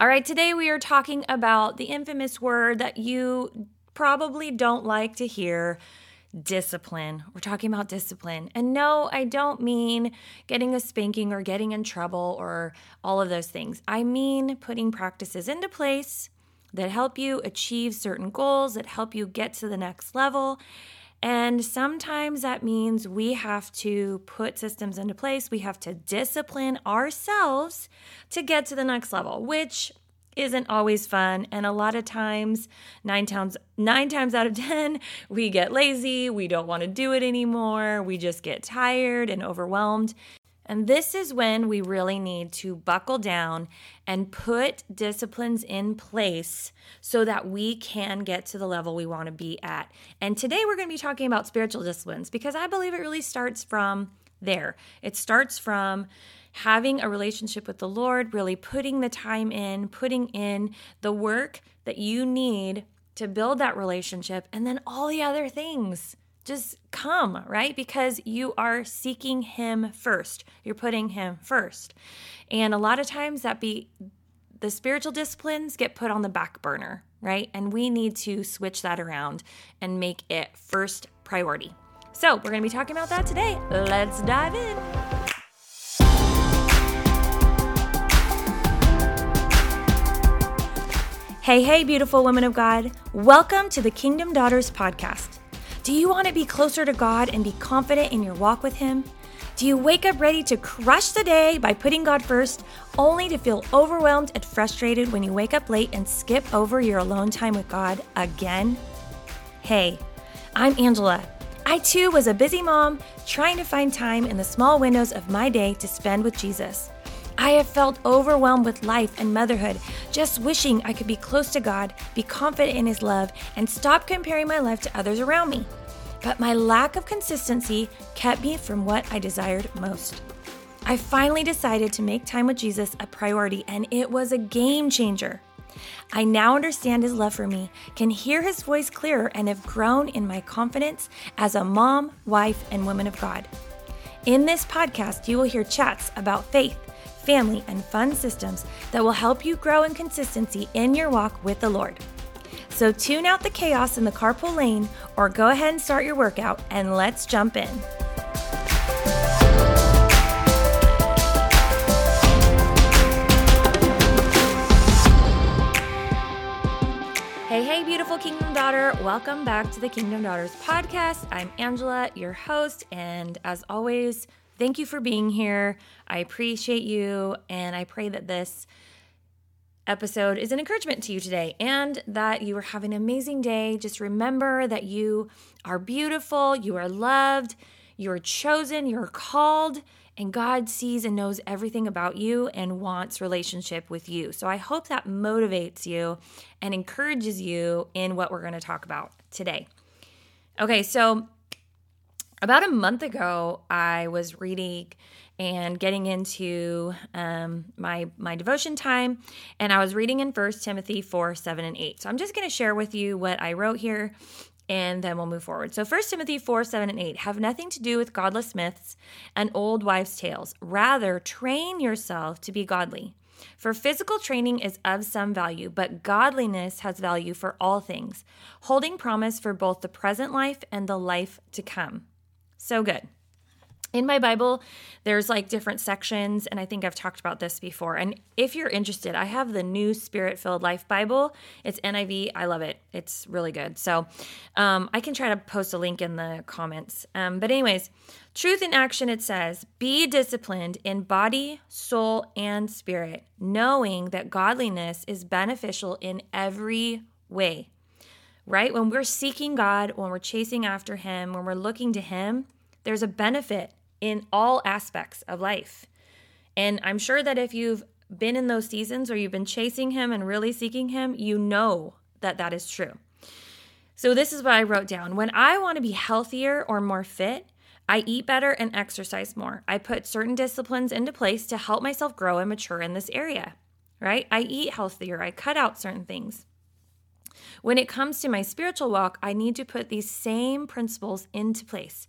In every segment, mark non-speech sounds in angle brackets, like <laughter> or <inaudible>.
All right, today we are talking about the infamous word that you probably don't like to hear discipline. We're talking about discipline. And no, I don't mean getting a spanking or getting in trouble or all of those things. I mean putting practices into place that help you achieve certain goals, that help you get to the next level. And sometimes that means we have to put systems into place. We have to discipline ourselves to get to the next level, which isn't always fun and a lot of times 9 times 9 times out of <laughs> 10 we get lazy, we don't want to do it anymore, we just get tired and overwhelmed. And this is when we really need to buckle down and put disciplines in place so that we can get to the level we want to be at. And today we're going to be talking about spiritual disciplines because I believe it really starts from there. It starts from having a relationship with the Lord, really putting the time in, putting in the work that you need to build that relationship, and then all the other things just come, right? Because you are seeking him first. You're putting him first. And a lot of times that be the spiritual disciplines get put on the back burner, right? And we need to switch that around and make it first priority. So, we're going to be talking about that today. Let's dive in. Hey, hey, beautiful women of God. Welcome to the Kingdom Daughters podcast. Do you want to be closer to God and be confident in your walk with Him? Do you wake up ready to crush the day by putting God first, only to feel overwhelmed and frustrated when you wake up late and skip over your alone time with God again? Hey, I'm Angela. I too was a busy mom trying to find time in the small windows of my day to spend with Jesus. I have felt overwhelmed with life and motherhood, just wishing I could be close to God, be confident in His love, and stop comparing my life to others around me. But my lack of consistency kept me from what I desired most. I finally decided to make time with Jesus a priority, and it was a game changer. I now understand his love for me, can hear his voice clearer, and have grown in my confidence as a mom, wife, and woman of God. In this podcast, you will hear chats about faith family, and fun systems that will help you grow in consistency in your walk with the Lord. So tune out the chaos in the carpool lane or go ahead and start your workout and let's jump in. Hey, hey, beautiful Kingdom Daughter. Welcome back to the Kingdom Daughters podcast. I'm Angela, your host, and as always, Thank you for being here. I appreciate you. And I pray that this episode is an encouragement to you today and that you are having an amazing day. Just remember that you are beautiful, you are loved, you're chosen, you're called, and God sees and knows everything about you and wants relationship with you. So I hope that motivates you and encourages you in what we're going to talk about today. Okay, so about a month ago, I was reading and getting into um, my my devotion time, and I was reading in First Timothy four, seven, and eight. So I'm just going to share with you what I wrote here, and then we'll move forward. So First Timothy four, seven, and eight have nothing to do with godless myths and old wives' tales. Rather, train yourself to be godly. For physical training is of some value, but godliness has value for all things, holding promise for both the present life and the life to come. So good. In my Bible, there's like different sections, and I think I've talked about this before. And if you're interested, I have the new Spirit Filled Life Bible. It's NIV. I love it. It's really good. So um, I can try to post a link in the comments. Um, but, anyways, truth in action, it says, be disciplined in body, soul, and spirit, knowing that godliness is beneficial in every way right? When we're seeking God, when we're chasing after Him, when we're looking to Him, there's a benefit in all aspects of life. And I'm sure that if you've been in those seasons where you've been chasing Him and really seeking Him, you know that that is true. So, this is what I wrote down. When I want to be healthier or more fit, I eat better and exercise more. I put certain disciplines into place to help myself grow and mature in this area, right? I eat healthier, I cut out certain things. When it comes to my spiritual walk, I need to put these same principles into place.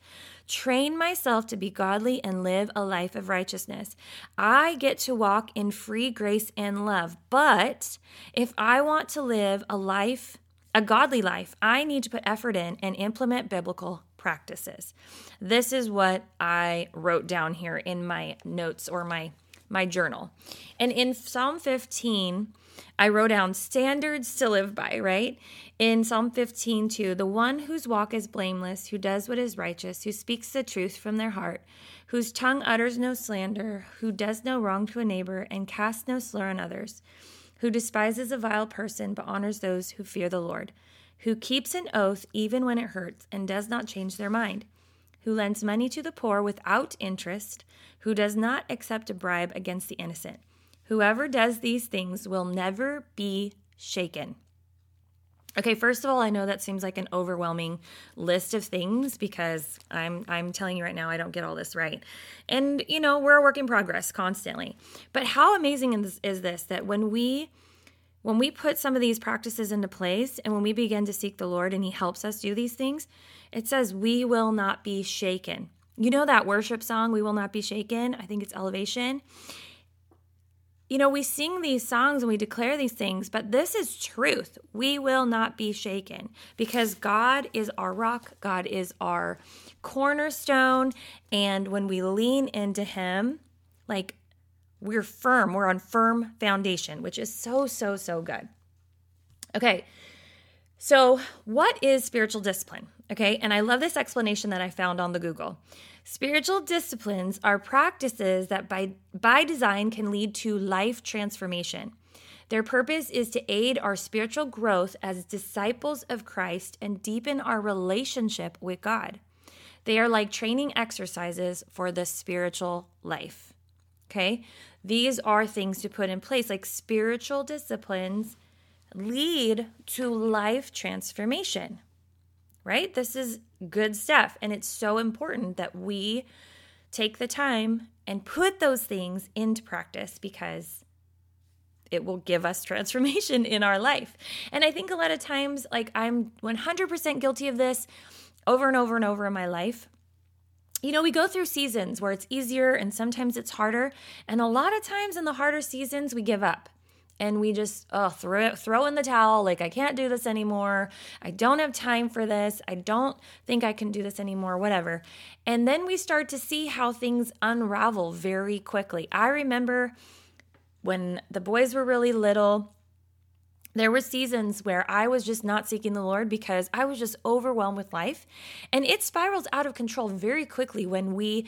Train myself to be godly and live a life of righteousness. I get to walk in free grace and love. But if I want to live a life, a godly life, I need to put effort in and implement biblical practices. This is what I wrote down here in my notes or my my journal. And in Psalm 15, I wrote down standards to live by, right? In Psalm 15, 2, the one whose walk is blameless, who does what is righteous, who speaks the truth from their heart, whose tongue utters no slander, who does no wrong to a neighbor, and casts no slur on others, who despises a vile person but honors those who fear the Lord, who keeps an oath even when it hurts and does not change their mind who lends money to the poor without interest, who does not accept a bribe against the innocent. Whoever does these things will never be shaken. Okay, first of all, I know that seems like an overwhelming list of things because I'm I'm telling you right now I don't get all this right. And you know, we're a work in progress constantly. But how amazing is, is this that when we when we put some of these practices into place and when we begin to seek the Lord and he helps us do these things, it says, We will not be shaken. You know that worship song, We Will Not Be Shaken? I think it's Elevation. You know, we sing these songs and we declare these things, but this is truth. We will not be shaken because God is our rock, God is our cornerstone. And when we lean into Him, like we're firm, we're on firm foundation, which is so, so, so good. Okay, so what is spiritual discipline? Okay, and I love this explanation that I found on the Google. Spiritual disciplines are practices that by, by design can lead to life transformation. Their purpose is to aid our spiritual growth as disciples of Christ and deepen our relationship with God. They are like training exercises for the spiritual life. Okay, these are things to put in place, like spiritual disciplines lead to life transformation right? This is good stuff. And it's so important that we take the time and put those things into practice because it will give us <laughs> transformation in our life. And I think a lot of times, like I'm 100% guilty of this over and over and over in my life. You know, we go through seasons where it's easier and sometimes it's harder. And a lot of times in the harder seasons, we give up and we just oh, throw throw in the towel like I can't do this anymore. I don't have time for this. I don't think I can do this anymore, whatever. And then we start to see how things unravel very quickly. I remember when the boys were really little, there were seasons where I was just not seeking the Lord because I was just overwhelmed with life. And it spirals out of control very quickly when we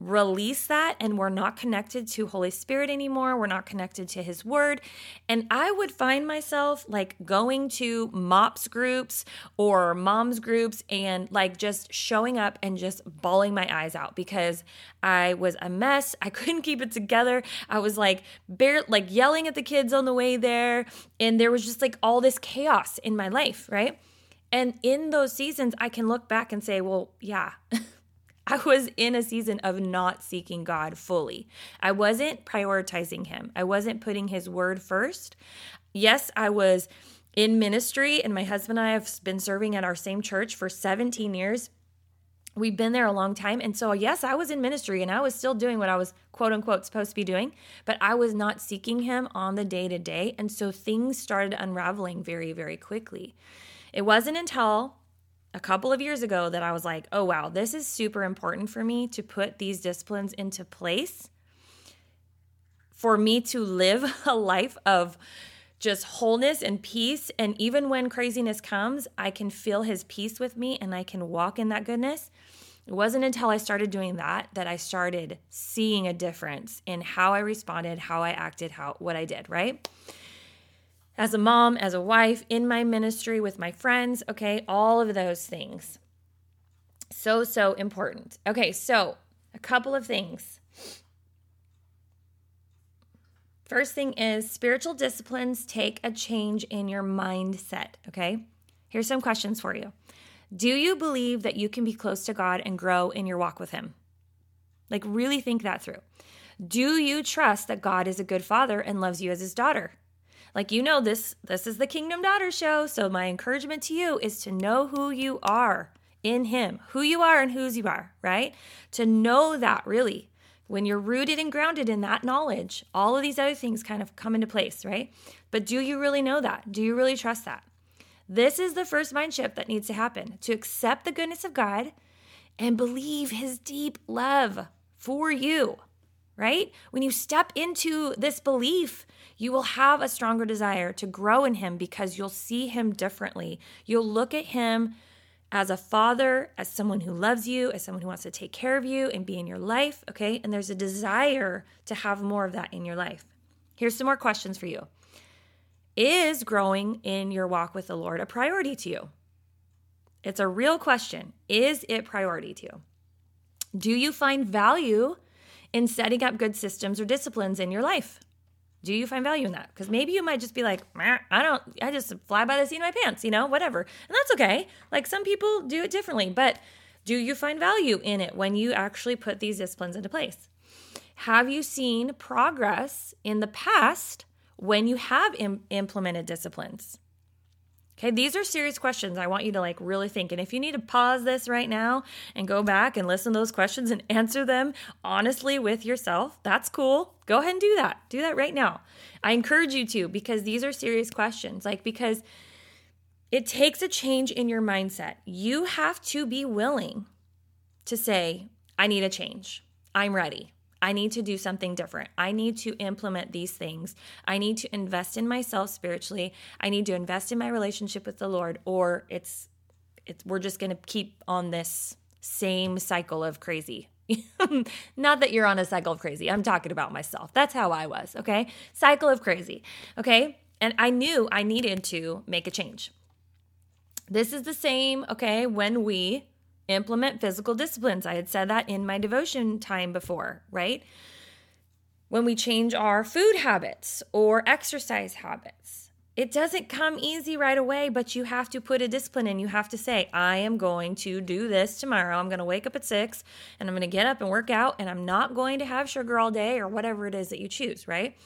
release that and we're not connected to Holy Spirit anymore. We're not connected to His Word. And I would find myself like going to MOPS groups or moms groups and like just showing up and just bawling my eyes out because I was a mess. <laughs> I couldn't keep it together. I was like bare like yelling at the kids on the way there. And there was just like all this chaos in my life, right? And in those seasons, I can look back and say, well, yeah. <laughs> I was in a season of not seeking God fully. I wasn't prioritizing Him, I wasn't putting His word first. Yes, I was in ministry, and my husband and I have been serving at our same church for 17 years. We've been there a long time. And so, yes, I was in ministry and I was still doing what I was quote unquote supposed to be doing, but I was not seeking Him on the day to day. And so things started unraveling very, very quickly. It wasn't until a couple of years ago that I was like, oh, wow, this is super important for me to put these disciplines into place for me to live <laughs> a life of just wholeness and peace. And even when craziness comes, I can feel his peace with me and I can walk in that goodness. It wasn't until I started doing that that I started seeing a difference in how I responded, how I acted, how what I did, right? As a mom, as a wife, in my ministry, with my friends, okay, all of those things. So, so important. Okay, so a couple of things. First thing is spiritual disciplines take a change in your mindset, okay? Here's some questions for you. Do you believe that you can be close to God and grow in your walk with Him? Like, really think that through. Do you trust that God is a good father and loves you as his daughter? Like you know this this is the Kingdom Daughter show, so my encouragement to you is to know who you are in him, who you are and whose you are, right? To know that really. When you're rooted and grounded in that knowledge, all of these other things kind of come into place, right? But do you really know that? Do you really trust that? This is the first mind shift that needs to happen to accept the goodness of God and believe his deep love for you, right? When you step into this belief, you will have a stronger desire to grow in him because you'll see him differently. You'll look at him as a father, as someone who loves you, as someone who wants to take care of you and be in your life, okay? And there's a desire to have more of that in your life. Here's some more questions for you. Is growing in your walk with the Lord a priority to you? It's a real question. Is it priority to you? Do you find value in setting up good systems or disciplines in your life? Do you find value in that? Because maybe you might just be like, I don't, I just fly by the seat of my pants, you know, whatever. And that's okay. Like some people do it differently, but do you find value in it when you actually put these disciplines into place? Have you seen progress in the past when you have Im- implemented disciplines? Okay, these are serious questions. I want you to like really think. And if you need to pause this right now and go back and listen to those questions and <laughs> answer them honestly with yourself, that's cool. Go ahead and do that. Do that right now. I encourage you to because these are serious questions. Like, because it takes a change in your mindset. You have to be willing to say, I need a change. I'm ready. I need to do something different. I need to implement these things. I need to invest in myself spiritually. I need to invest in my relationship with the Lord or it's it's we're just going to keep on this same cycle of crazy. <laughs> Not that you're on a cycle of crazy. I'm talking about myself. That's how I was, okay? Cycle of crazy. Okay? And I knew I needed to make a change. This is the same, okay, when we implement physical disciplines. I had said that in my devotion time before, right? When we change our food habits or exercise habits, it doesn't come easy right away, but you have to put a discipline in. You have to say, I am going to do this tomorrow. I'm going to wake up at six and I'm going to get up and work out, and I'm not going to have sugar all day or whatever it is that you choose, right?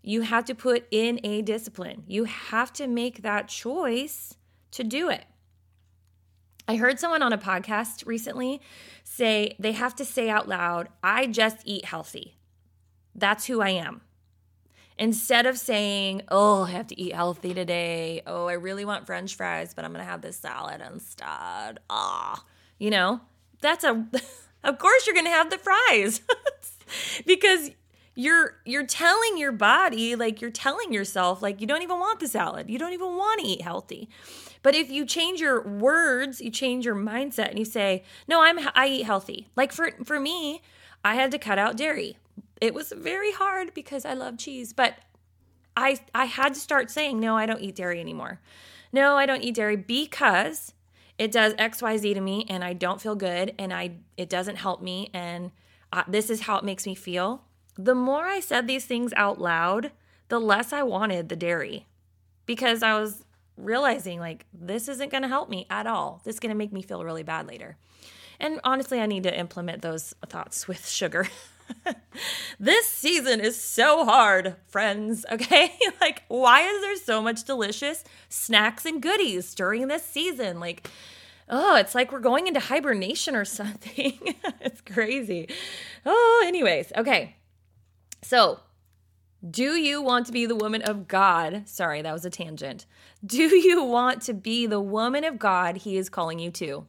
You have to put in a discipline. You have to make that choice to do it. I heard someone on a podcast recently say they have to say out loud, I just eat healthy. That's who I am. Instead of saying, Oh, I have to eat healthy today. Oh, I really want french fries, but I'm going to have this salad instead. Ah, you know, that's a, <laughs> of course you're going to have the fries <laughs> because you're you're telling your body like you're telling yourself like you don't even want the salad you don't even want to eat healthy but if you change your words you change your mindset and you say no i'm i eat healthy. Like for for me i had to cut out dairy. It was very hard because i love cheese but i i had to start saying no i don't eat dairy anymore. No i don't eat dairy because it does xyz to me and i don't feel good and i it doesn't help me and uh, this is how it makes me feel. The more I said these things out loud, the less I wanted the dairy because I was realizing like this isn't going to help me at all. This is going to make me feel really bad later. And honestly, I need to implement those thoughts with sugar. <laughs> this season is so hard, friends, <laughs> okay? <laughs> like, why is there so much delicious snacks and goodies during this season? Like, oh, it's like we're going into hibernation or something. it's crazy. Oh, anyways, okay. So, do you want to be the woman of God? Sorry, that was a tangent. <laughs> Do you want to be the woman of God he is calling you to?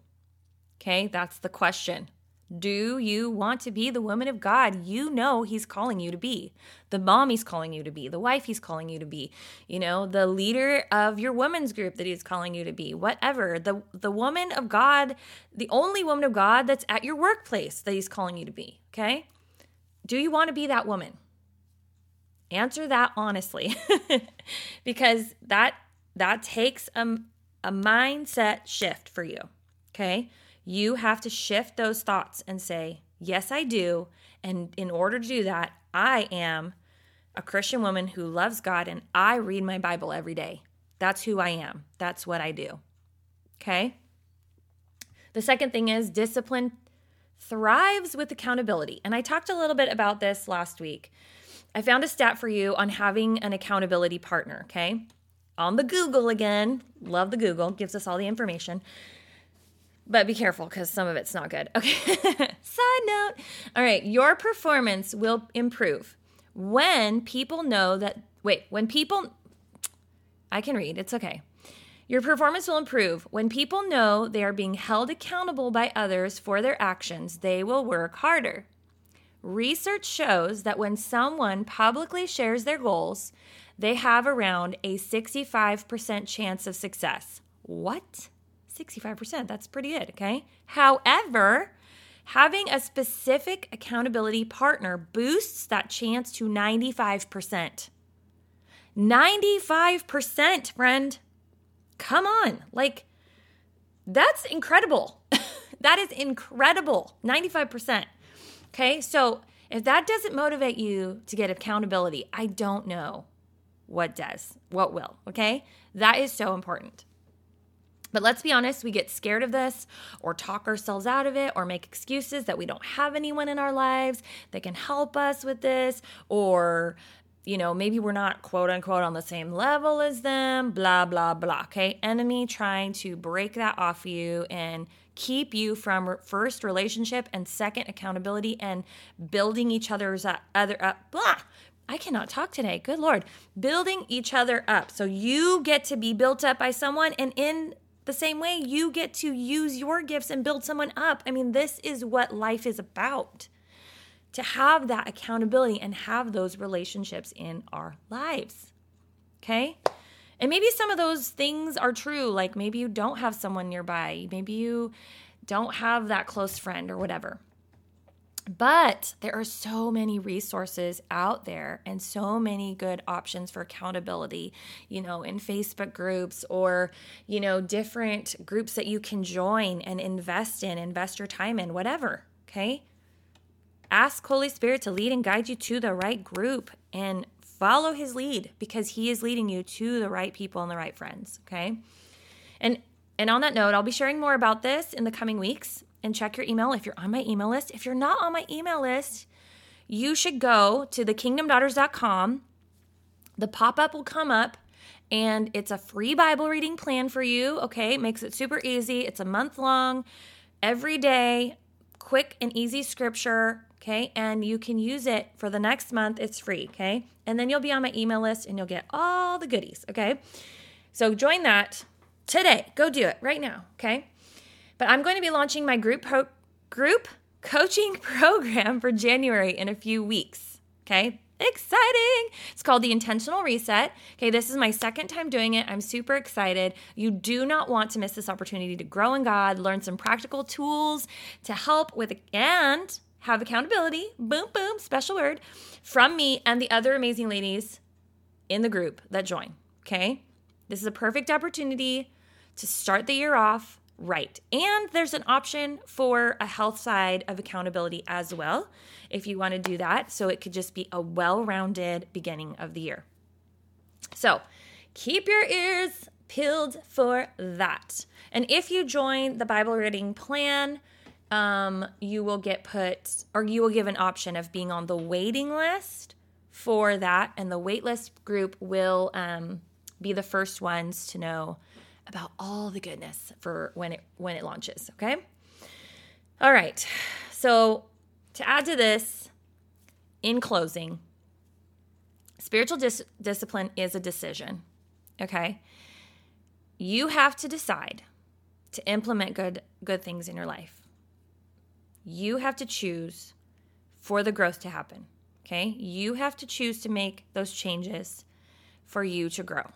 Okay, that's the question. Do you want to be the woman of God you know he's calling you to be? The mom he's calling you to be, the wife he's calling you to be, you know, the leader of your women's group that he's calling you to be, whatever. The the woman of God, the only woman of God that's at your workplace that he's calling you to be, okay? Do you want to be that woman? Answer that honestly <laughs> because that that takes a, a mindset shift for you. Okay? You have to shift those thoughts and say, "Yes, I do." And in order to do that, I am a Christian woman who loves God and I read my Bible every day. That's who I am. That's what I do. Okay? The second thing is discipline thrives with accountability. And I talked a little bit about this last week. I found a stat for you on having an accountability partner, okay? On the Google again. Love the Google, gives us all the information. But be careful because some of it's not good. Okay. <laughs> Side note. All right. Your performance will improve when people know that, wait, when people, I can read, it's okay. Your performance will improve when people know they are being held accountable by others for their actions. They will work harder. Research shows that when someone publicly shares their goals, they have around a 65% chance of success. What? 65%. That's pretty good, okay? However, having a specific accountability partner boosts that chance to 95%. 95%, friend. Come on. Like, that's incredible. <laughs> that is incredible. 95%. Okay. So if that doesn't motivate you to get accountability, I don't know what does, what will. Okay. That is so important. But let's be honest, we get scared of this or talk ourselves out of it or make excuses that we don't have anyone in our lives that can help us with this or you know, maybe we're not quote unquote on the same level as them, blah, blah, blah. Okay. Enemy trying to break that off you and keep you from first relationship and second accountability and building each other's uh, other up. Blah. I cannot talk today. Good Lord. Building each other up. So you get to be built up by someone, and in the same way, you get to use your gifts and build someone up. I mean, this is what life is about to have that accountability and have those relationships in our lives. Okay? And maybe some of those things are true. Like maybe you don't have someone nearby, maybe you don't have that close friend or whatever. But there are so many resources out there and so many good options for accountability, you know, in Facebook groups or, you know, different groups that you can join and invest in, invest your time in, whatever. Okay. Ask Holy Spirit to lead and guide you to the right group and follow his lead because he is leading you to the right people and the right friends, okay? And and on that note, I'll be sharing more about this in the coming weeks and check your email if you're on my email list. If you're not on my email list, you should go to thekingdomdaughters.com. The pop-up will come up and it's a free Bible reading plan for you, okay? It makes it super easy. It's a month long, every day, quick and easy scripture okay? And you can use it for the next month. It's free, okay? And then you'll be on my email list and you'll get all the goodies, okay? So join that today. Go do it right now, okay? But I'm going to be launching my group pro- group coaching <laughs> program for January in a few weeks, okay? Exciting! It's called the Intentional Reset. Okay, this is my second time doing it. I'm super excited. You do not want to miss this opportunity to grow in God, learn some practical tools to help with, and have accountability, boom, boom, special word, from me and the other amazing ladies in the group that join. Okay. This is a perfect opportunity to start the year off right. And there's an option for a health side of accountability as well, if you want to do that. So it could just be a well rounded beginning of the year. So keep your ears peeled for that. And if you join the Bible reading plan, um, you will get put or you will give an option of being on the waiting list for that, and the waitlist group will um, be the first ones to know about all the goodness for when it when it launches. Okay. All right. So to add to this, in closing, spiritual dis- discipline is a decision. Okay. You have to decide to implement good good things in your life. You have to choose for the growth to happen. Okay. You have to choose to make those changes for you to grow.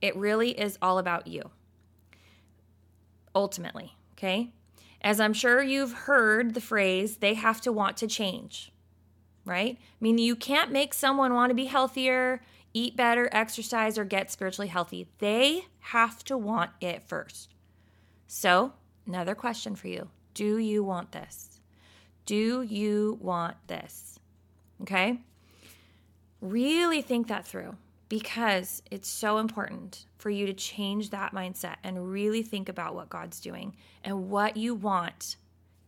It really is all about you. Ultimately. Okay. As I'm sure you've heard the phrase, they have to want to change, right? I mean, you can't make someone want to be healthier, eat better, exercise, or get spiritually healthy. They have to want it first. So, another question for you do you want this? Do you want this? Okay? Really think that through because it's so important for you to change that mindset and really think about what God's doing and what you want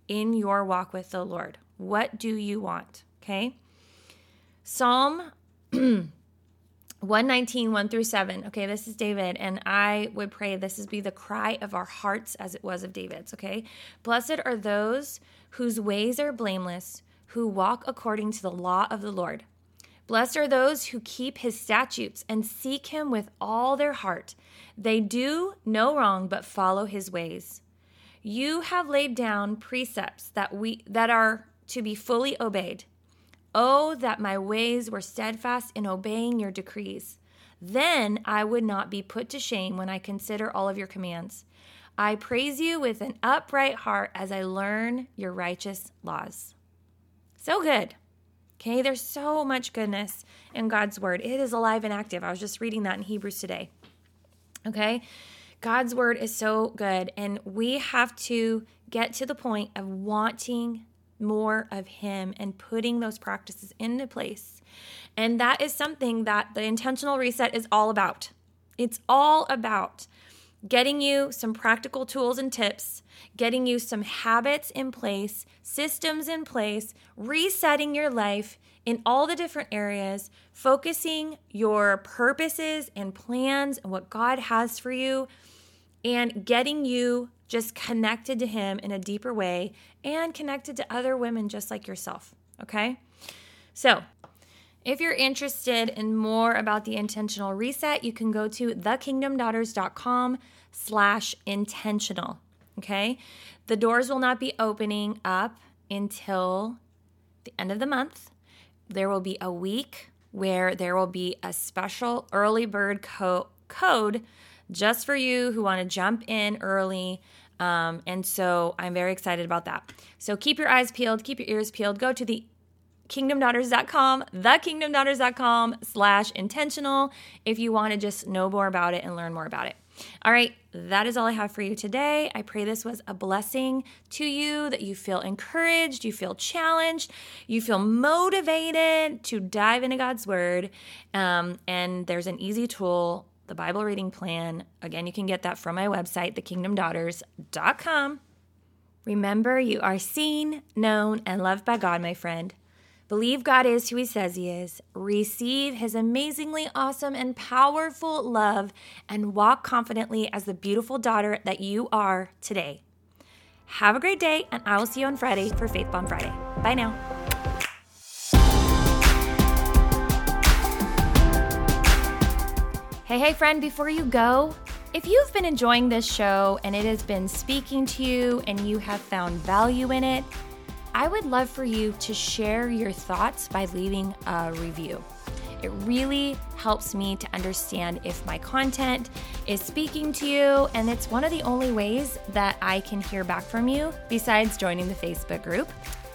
in your walk with the Lord. What do you want? Okay? Psalm <clears throat> 119, 1 through 7. Okay, this is David, and I would pray this is be the cry of our hearts as it was of David's. Okay, blessed are those whose ways are blameless, who walk according to the law of the Lord. Blessed are those who keep his statutes and seek him with all their heart. They do no wrong but follow his ways. You have laid down precepts that we that are to be fully obeyed. Oh, that my ways were steadfast in obeying your decrees. Then I would not be put to shame when I consider all of your commands. I praise you with an upright heart as I learn your righteous laws. So good. Okay, there's so much goodness in God's word. It is alive and active. I was just reading that in Hebrews today. Okay, God's word is so good, and we have to get to the point of wanting more of Him and putting those practices into place. And that is something that the intentional reset is all about. It's all about getting you some practical tools and tips, getting you some habits in place, systems in place, resetting your life in all the different areas, focusing your purposes and plans and what God has for you, and getting you just connected to Him in a deeper way and connected to other women just like yourself. Okay? So, if you're interested in more about the intentional reset, you can go to thekingdomdaughters.com slash intentional. Okay? The doors will not be opening up until the end of the month. There will be a week where there will be a special early bird co- code just for you who want to jump in early. Um, and so I'm very excited about that. So keep your eyes peeled, keep your ears peeled. Go to the kingdomdaughters.com, thekingdomdaughters.com slash intentional if you want to just know more about it and learn more about it. All right, that is all I have for you today. I pray this was a blessing to you, that you feel encouraged, you feel challenged, you feel motivated to dive into God's Word. Um, and there's an easy tool the Bible reading plan. Again, you can get that from my website, thekingdomdaughters.com. Remember, you are seen, known, and loved by God, my friend. Believe God is who He says He is. Receive His amazingly awesome and powerful love and walk confidently as the beautiful daughter that you are today. Have a great day, and I will see you on Friday for Faith Bomb Friday. Bye now. Hey, hey, friend, before you go, if you've been enjoying this show and it has been speaking to you and you have found value in it, I would love for you to share your thoughts by leaving a review. It really helps me to understand if my content is speaking to you, and it's one of the only ways that I can hear back from you besides joining the Facebook group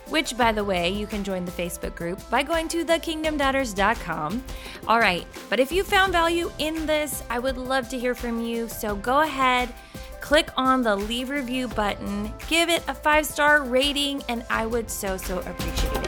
which, by the way, you can join the Facebook group by going to thekingdomdaughters.com. All right, but if you found value in this, I would love to hear from you. So go ahead, click on the leave review button, give it a five star rating, and I would so, so appreciate it.